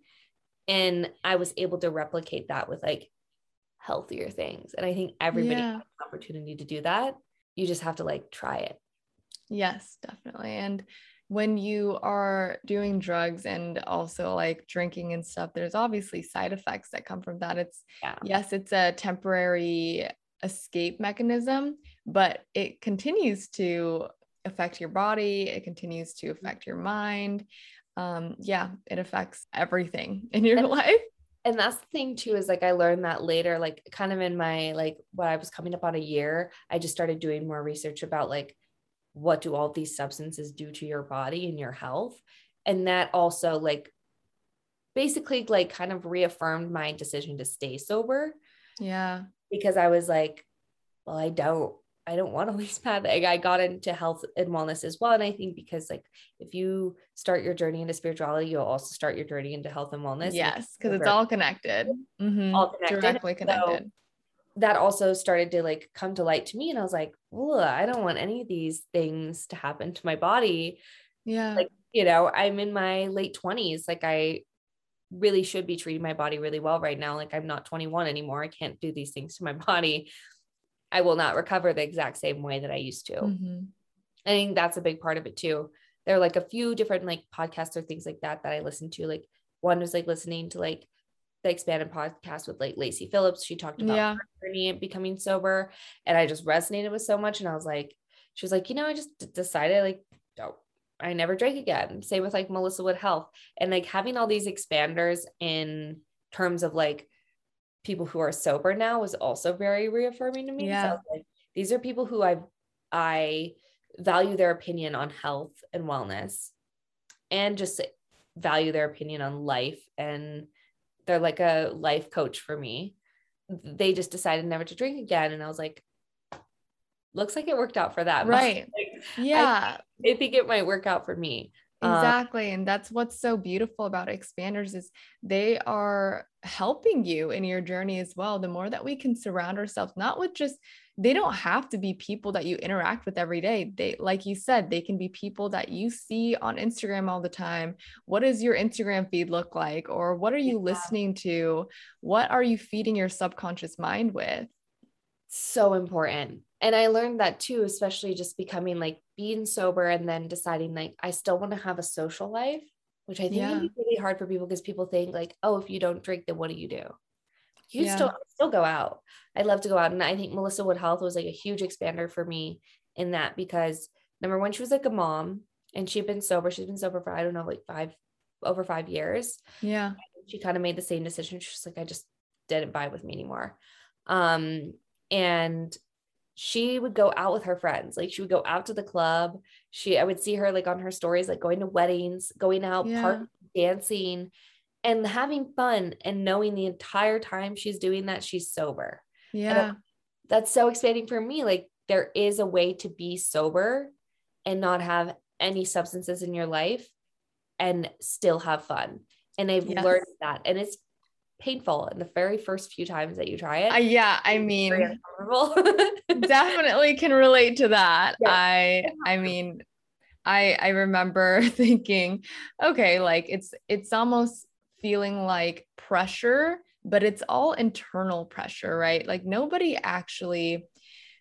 And I was able to replicate that with like healthier things. And I think everybody yeah. has an opportunity to do that. You just have to like try it. Yes, definitely. And when you are doing drugs and also like drinking and stuff, there's obviously side effects that come from that. It's yeah. yes, it's a temporary escape mechanism, but it continues to affect your body, it continues to mm-hmm. affect your mind um yeah it affects everything in your and, life. and that's the thing too is like i learned that later like kind of in my like when i was coming up on a year i just started doing more research about like what do all these substances do to your body and your health? And that also like basically like kind of reaffirmed my decision to stay sober. Yeah. Because i was like well i don't I don't want to leave that. Like I got into health and wellness as well. And I think because like if you start your journey into spirituality, you'll also start your journey into health and wellness. Yes, because it's all connected. Mm-hmm. All connected. Directly connected. So that also started to like come to light to me. And I was like, I don't want any of these things to happen to my body. Yeah. Like, you know, I'm in my late 20s. Like I really should be treating my body really well right now. Like I'm not 21 anymore. I can't do these things to my body. I will not recover the exact same way that I used to. Mm-hmm. I think that's a big part of it too. There are like a few different like podcasts or things like that that I listen to. Like one was like listening to like the expanded podcast with like Lacy Phillips. She talked about yeah. journey and becoming sober, and I just resonated with so much. And I was like, she was like, you know, I just decided like, don't. I never drank again. Same with like Melissa Wood Health and like having all these expanders in terms of like people who are sober now was also very reaffirming to me. Yeah. So like, these are people who I've I value their opinion on health and wellness and just value their opinion on life and they're like a life coach for me they just decided never to drink again and i was like looks like it worked out for that right like, yeah I, I, think it might work out for me um, exactly um, and that's what's so beautiful about expanders is they are helping you in your journey as well the more that we can surround ourselves not with just they don't have to be people that you interact with every day. They, like you said, they can be people that you see on Instagram all the time. What does your Instagram feed look like? Or what are you yeah. listening to? What are you feeding your subconscious mind with? So important. And I learned that too, especially just becoming like being sober and then deciding like I still want to have a social life, which I think yeah. be really hard for people because people think like, oh, if you don't drink, then what do you do? you yeah. still still go out. I love to go out. And I think Melissa Wood Health was like a huge expander for me in that because number one, she was like a mom and she'd been sober. She's been sober for, I don't know, like five, over five years. Yeah. She kind of made the same decision. She's like, I just didn't vibe with me anymore. Um, and she would go out with her friends. Like she would go out to the club. She, I would see her like on her stories, like going to weddings, going out, yeah. park, dancing and having fun and knowing the entire time she's doing that, she's sober. Yeah. That's so exciting for me. Like there is a way to be sober and not have any substances in your life and still have fun. And I've yes. learned that. And it's painful in the very first few times that you try it. Uh, yeah, I mean definitely can relate to that. Yeah. I I mean I I remember thinking okay, like it's it's almost feeling like pressure, but it's all internal pressure, right? Like nobody actually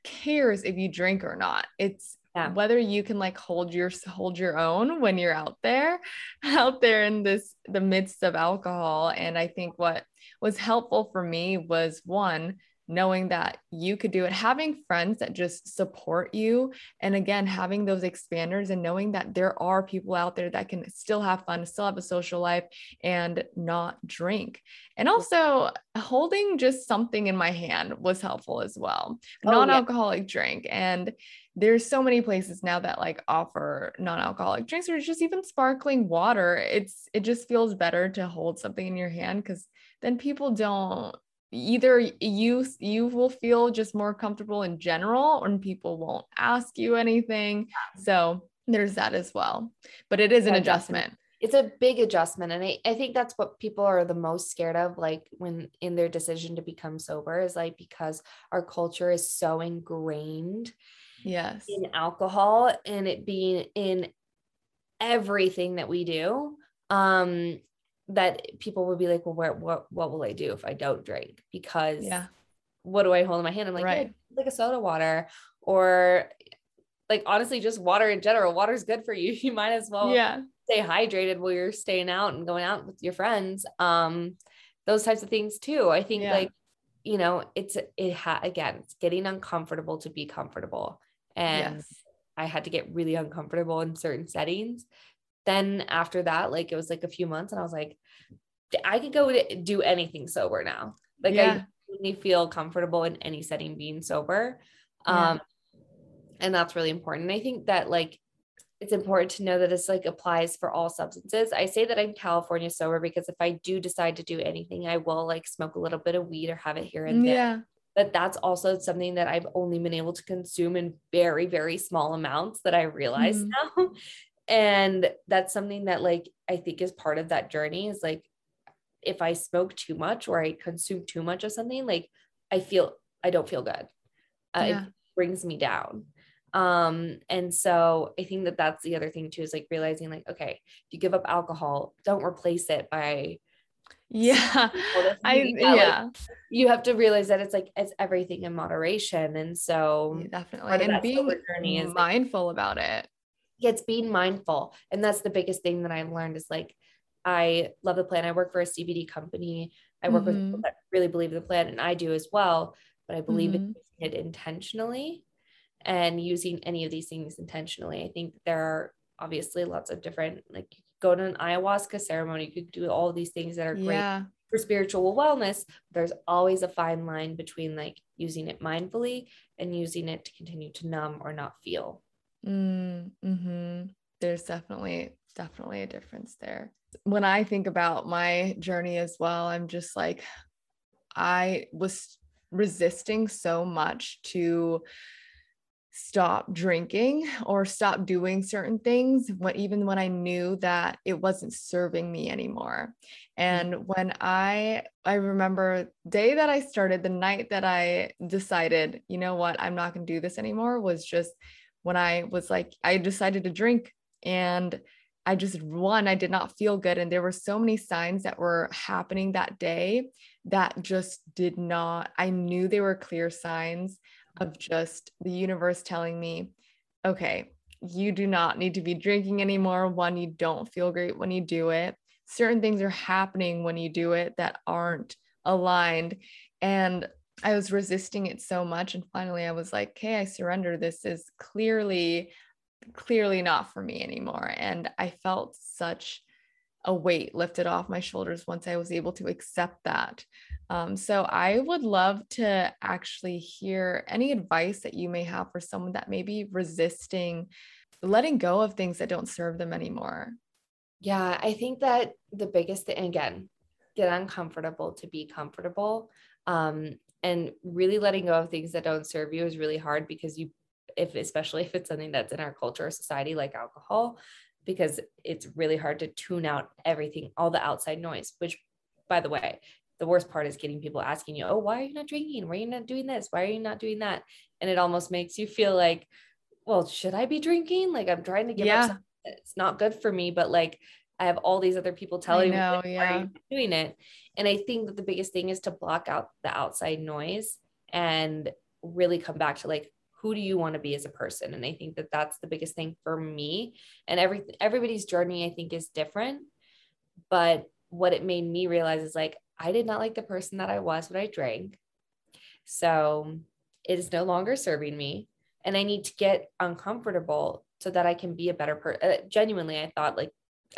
cares if you drink or not. It's yeah. whether you can like hold your hold your own when you're out there out there in this the midst of alcohol and i think what was helpful for me was one knowing that you could do it, having friends that just support you. And again, having those expanders and knowing that there are people out there that can still have fun, still have a social life and not drink. And also holding just something in my hand was helpful as well. Oh, non-alcoholic yeah. drink. And there's so many places now that like offer non-alcoholic drinks or just even sparkling water. It's it just feels better to hold something in your hand because then people don't either you you will feel just more comfortable in general and people won't ask you anything. So there's that as well. But it is an adjustment. It's a big adjustment and I, I think that's what people are the most scared of like when in their decision to become sober is like because our culture is so ingrained yes in alcohol and it being in everything that we do um that people would be like, well, where, what, what will I do if I don't drink? Because yeah, what do I hold in my hand? I'm like, right. like a soda water or like, honestly, just water in general. Water's good for you. You might as well yeah. stay hydrated while you're staying out and going out with your friends. Um, those types of things too. I think yeah. like, you know, it's, it ha- again, it's getting uncomfortable to be comfortable. And yes. I had to get really uncomfortable in certain settings then after that, like it was like a few months, and I was like, I could go do anything sober now. Like yeah. I really feel comfortable in any setting being sober. Yeah. Um, and that's really important. I think that like it's important to know that this like applies for all substances. I say that I'm California sober because if I do decide to do anything, I will like smoke a little bit of weed or have it here and there. Yeah. But that's also something that I've only been able to consume in very, very small amounts that I realize mm. now and that's something that like i think is part of that journey is like if i smoke too much or i consume too much of something like i feel i don't feel good uh, yeah. it brings me down um and so i think that that's the other thing too is like realizing like okay if you give up alcohol don't replace it by yeah i yeah like, you have to realize that it's like it's everything in moderation and so definitely and being journey is mindful like, about it it's being mindful. And that's the biggest thing that I've learned is like, I love the plan. I work for a CBD company. I work mm-hmm. with people that really believe in the plan, and I do as well. But I believe mm-hmm. in it intentionally and using any of these things intentionally. I think there are obviously lots of different, like, you go to an ayahuasca ceremony, you could do all these things that are great yeah. for spiritual wellness. There's always a fine line between like using it mindfully and using it to continue to numb or not feel. Mm, hmm There's definitely, definitely a difference there. When I think about my journey as well, I'm just like, I was resisting so much to stop drinking or stop doing certain things when even when I knew that it wasn't serving me anymore. And mm-hmm. when I I remember day that I started the night that I decided, you know what, I'm not going to do this anymore was just when I was like I decided to drink and I just one I did not feel good and there were so many signs that were happening that day that just did not I knew they were clear signs of just the universe telling me, okay, you do not need to be drinking anymore. One, you don't feel great when you do it. Certain things are happening when you do it that aren't aligned. And I was resisting it so much. And finally, I was like, okay, I surrender. This is clearly, clearly not for me anymore. And I felt such a weight lifted off my shoulders once I was able to accept that. Um, so I would love to actually hear any advice that you may have for someone that may be resisting letting go of things that don't serve them anymore. Yeah, I think that the biggest thing, again, get uncomfortable to be comfortable. Um, and really letting go of things that don't serve you is really hard because you, if especially if it's something that's in our culture or society like alcohol, because it's really hard to tune out everything, all the outside noise, which by the way, the worst part is getting people asking you, Oh, why are you not drinking? Why are you not doing this? Why are you not doing that? And it almost makes you feel like, well, should I be drinking? Like I'm trying to give yeah. up. It's not good for me, but like I have all these other people telling know, me, yeah. doing it? And I think that the biggest thing is to block out the outside noise and really come back to like, who do you want to be as a person and i think that that's the biggest thing for me and every everybody's journey i think is different but what it made me realize is like i did not like the person that i was when i drank so it is no longer serving me and i need to get uncomfortable so that i can be a better person uh, genuinely i thought like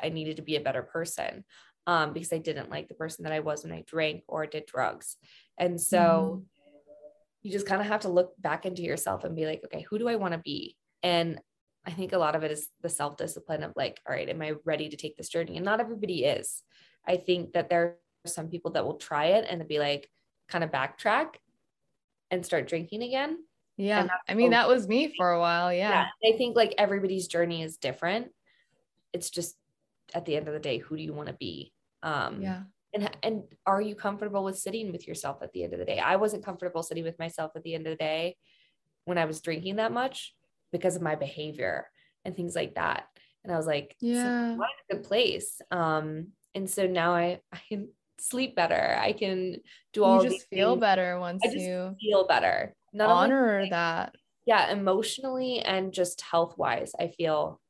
i needed to be a better person um, because i didn't like the person that i was when i drank or did drugs and so mm-hmm you just kind of have to look back into yourself and be like, okay, who do I want to be? And I think a lot of it is the self discipline of like, all right, am I ready to take this journey? And not everybody is. I think that there are some people that will try it and be like, kind of backtrack and start drinking again. Yeah. I mean, that was me for a while. Yeah. yeah. I think like everybody's journey is different. It's just at the end of the day, who do you want to be? Um, yeah and and are you comfortable with sitting with yourself at the end of the day i wasn't comfortable sitting with myself at the end of the day when i was drinking that much because of my behavior and things like that and i was like yeah so a good place um and so now i i sleep better i can do all you just feel things. better once you feel better Not honor only, that yeah emotionally and just health wise i feel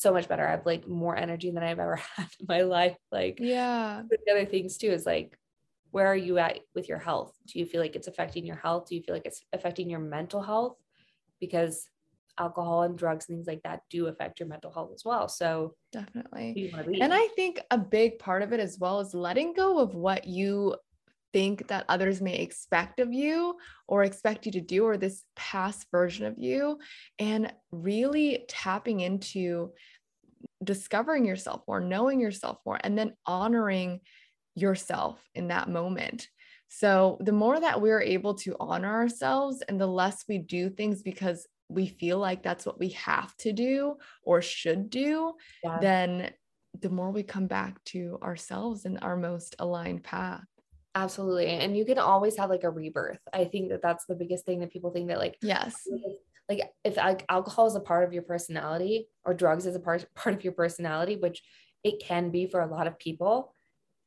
so much better. I have like more energy than I've ever had in my life. Like, yeah. The other things too is like, where are you at with your health? Do you feel like it's affecting your health? Do you feel like it's affecting your mental health? Because alcohol and drugs and things like that do affect your mental health as well. So definitely. And I think a big part of it as well is letting go of what you think that others may expect of you or expect you to do, or this past version of you, and really tapping into discovering yourself more, knowing yourself more, and then honoring yourself in that moment. So, the more that we're able to honor ourselves and the less we do things because we feel like that's what we have to do or should do, yeah. then the more we come back to ourselves and our most aligned path. Absolutely. And you can always have like a rebirth. I think that that's the biggest thing that people think that like yes. Like if alcohol is a part of your personality or drugs is a part part of your personality, which it can be for a lot of people,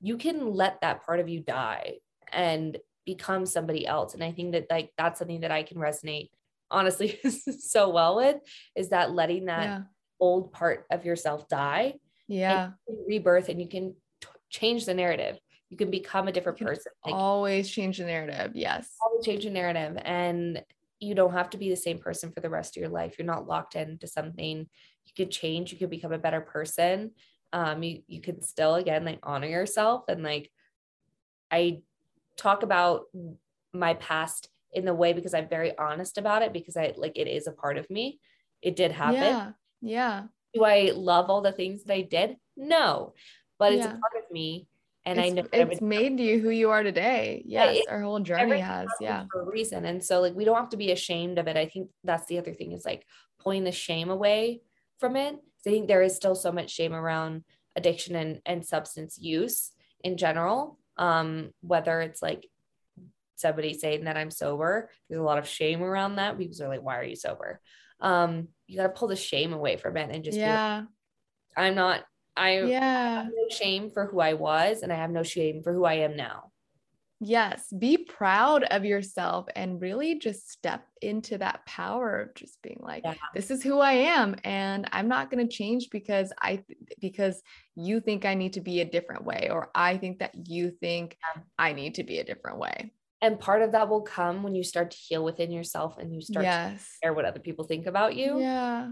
you can let that part of you die and become somebody else. And I think that like that's something that I can resonate honestly so well with is that letting that yeah. old part of yourself die. Yeah. rebirth and you can t- change the narrative you can become a different person. Like, always change the narrative. Yes. Always change the narrative. And you don't have to be the same person for the rest of your life. You're not locked into something. You could change. You could become a better person. Um, you you can still again like honor yourself and like I talk about my past in the way because I'm very honest about it because I like it is a part of me it did happen. Yeah. Yeah. Do I love all the things that I did? No, but it's Yeah. a part of me. And it's, I know it's made you who you are today. Yes, it- our whole journey has. Yeah. For a reason. And so like we don't have to be ashamed of it. I think that's the other thing is like pulling the shame away from it. I think there is still so much shame around addiction and, and substance use in general. Um, whether it's like somebody saying that I'm sober, there's a lot of shame around that. People are like, why are you sober? Um, you got to pull the shame away from it and just be like, Yeah. I'm not, I Yeah. have no shame for who I was and I have no shame for who I am now. Yes, be proud of yourself and really just step into that power of just being like, Yeah. this is who I am and I'm not going to change because I because you think I need to be a different way or I think that you think Yeah. I need to be a different way. And part of that will come when you start to heal within yourself and you start to care what other people think about you. Yeah.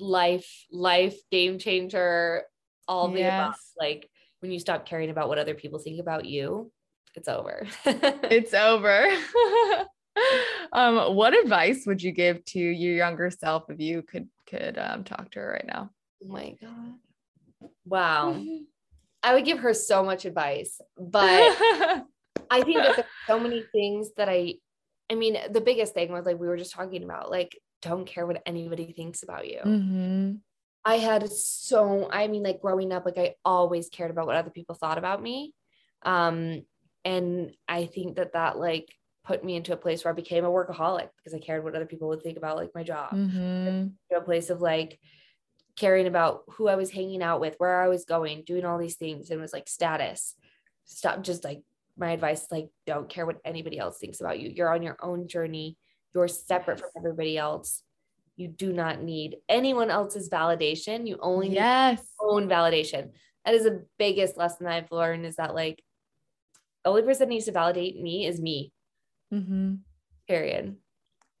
Life, life, game changer, all the above. Like when you stop caring about what other people think about you, it's over. It's over. um what advice would you give to your younger self if you could could um talk to her right now? oh my God. Wow. I would give her so much advice, but I think that there's so many things that I, I mean, the biggest thing was like we were just talking about, like, don't care what anybody thinks about you. Mhm. I had so, I mean, like growing up, like I always cared about what other people thought about me. Um, and I think that that like put me into a place where I became a workaholic because I cared what other people would think about like my job. Mhm. To a place of like caring about who I was hanging out with, where I was going, doing all these things, and it was like status. Stop just like my advice, like don't care what anybody else thinks about you. You're on your own journey. You're separate from everybody else. You do not need anyone else's validation. You only need Yes. your own validation. That is the biggest lesson I've learned is that like the only person that needs to validate me is me. Mhm. Period.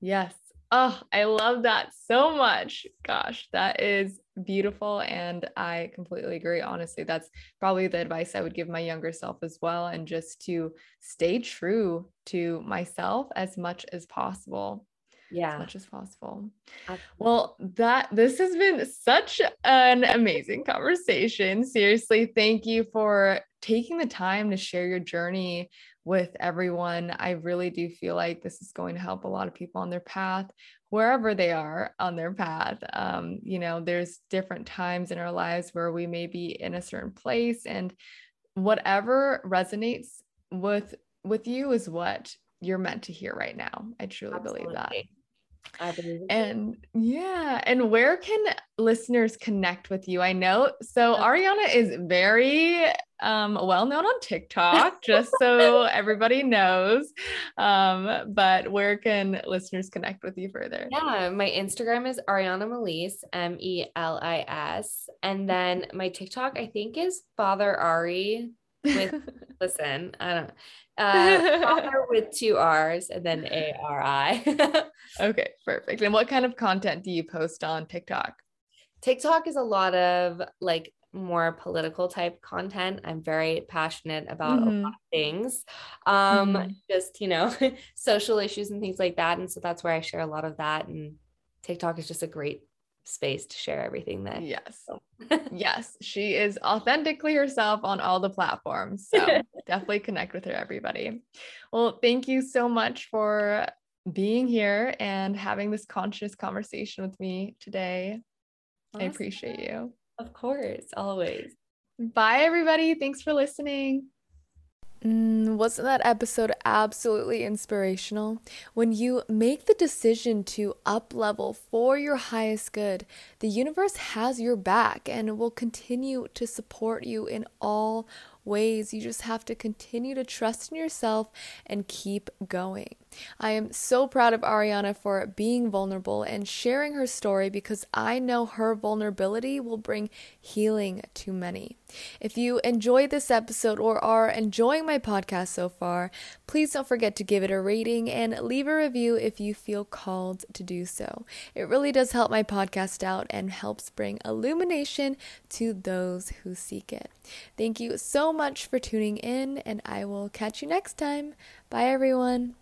Yes. Oh, I love that so much. Gosh, that is beautiful. And I completely agree. Honestly, that's probably the advice I would give my younger self as well. And just to stay true to myself as much as possible. Yeah. as much as possible. Absolutely. Well, that this has been such an amazing conversation. Seriously, thank you for taking the time to share your journey with everyone. I really do feel like this is going to help a lot of people on their path, wherever they are on their path. Um, you know, there's different times in our lives where we may be in a certain place, and whatever resonates with with you is what you're meant to hear right now. I truly believe that. Absolutely. Believe it. And yeah, and where can listeners connect with you? I know so Ariana is very um well known on TikTok, just so everybody knows. Um, but where can listeners connect with you further? Yeah, my Instagram is Ariana Melis, M E L I S. And then my TikTok, I think, is Father Ari with, listen, I don't uh, Father with two R's and then A R I. okay, perfect. And what kind of content do you post on TikTok? TikTok is a lot of like more political type content. I'm very passionate about a Mhm. lot of things. Um, Mhm. just, you know, social issues and things like that. And so that's where I share a lot of that. And TikTok is just a great space to share everything that. Yes. Oh. yes, she is authentically herself on all the platforms. So definitely connect with her, everybody. Well, thank you so much for being here and having this conscious conversation with me today. I appreciate you. Of course, always. Bye, everybody. Thanks for listening. Mm, wasn't that episode absolutely inspirational? When you make the decision to up level for your highest good, the universe has your back and will continue to support you in all ways. You just have to continue to trust in yourself and keep going. I am so proud of Ariana for being vulnerable and sharing her story because I know her vulnerability will bring healing to many. If you enjoyed this episode or are enjoying my podcast so far, please don't forget to give it a rating and leave a review if you feel called to do so. It really does help my podcast out and helps bring illumination to those who seek it. Thank you so much for tuning in, and I will catch you next time. Bye, everyone.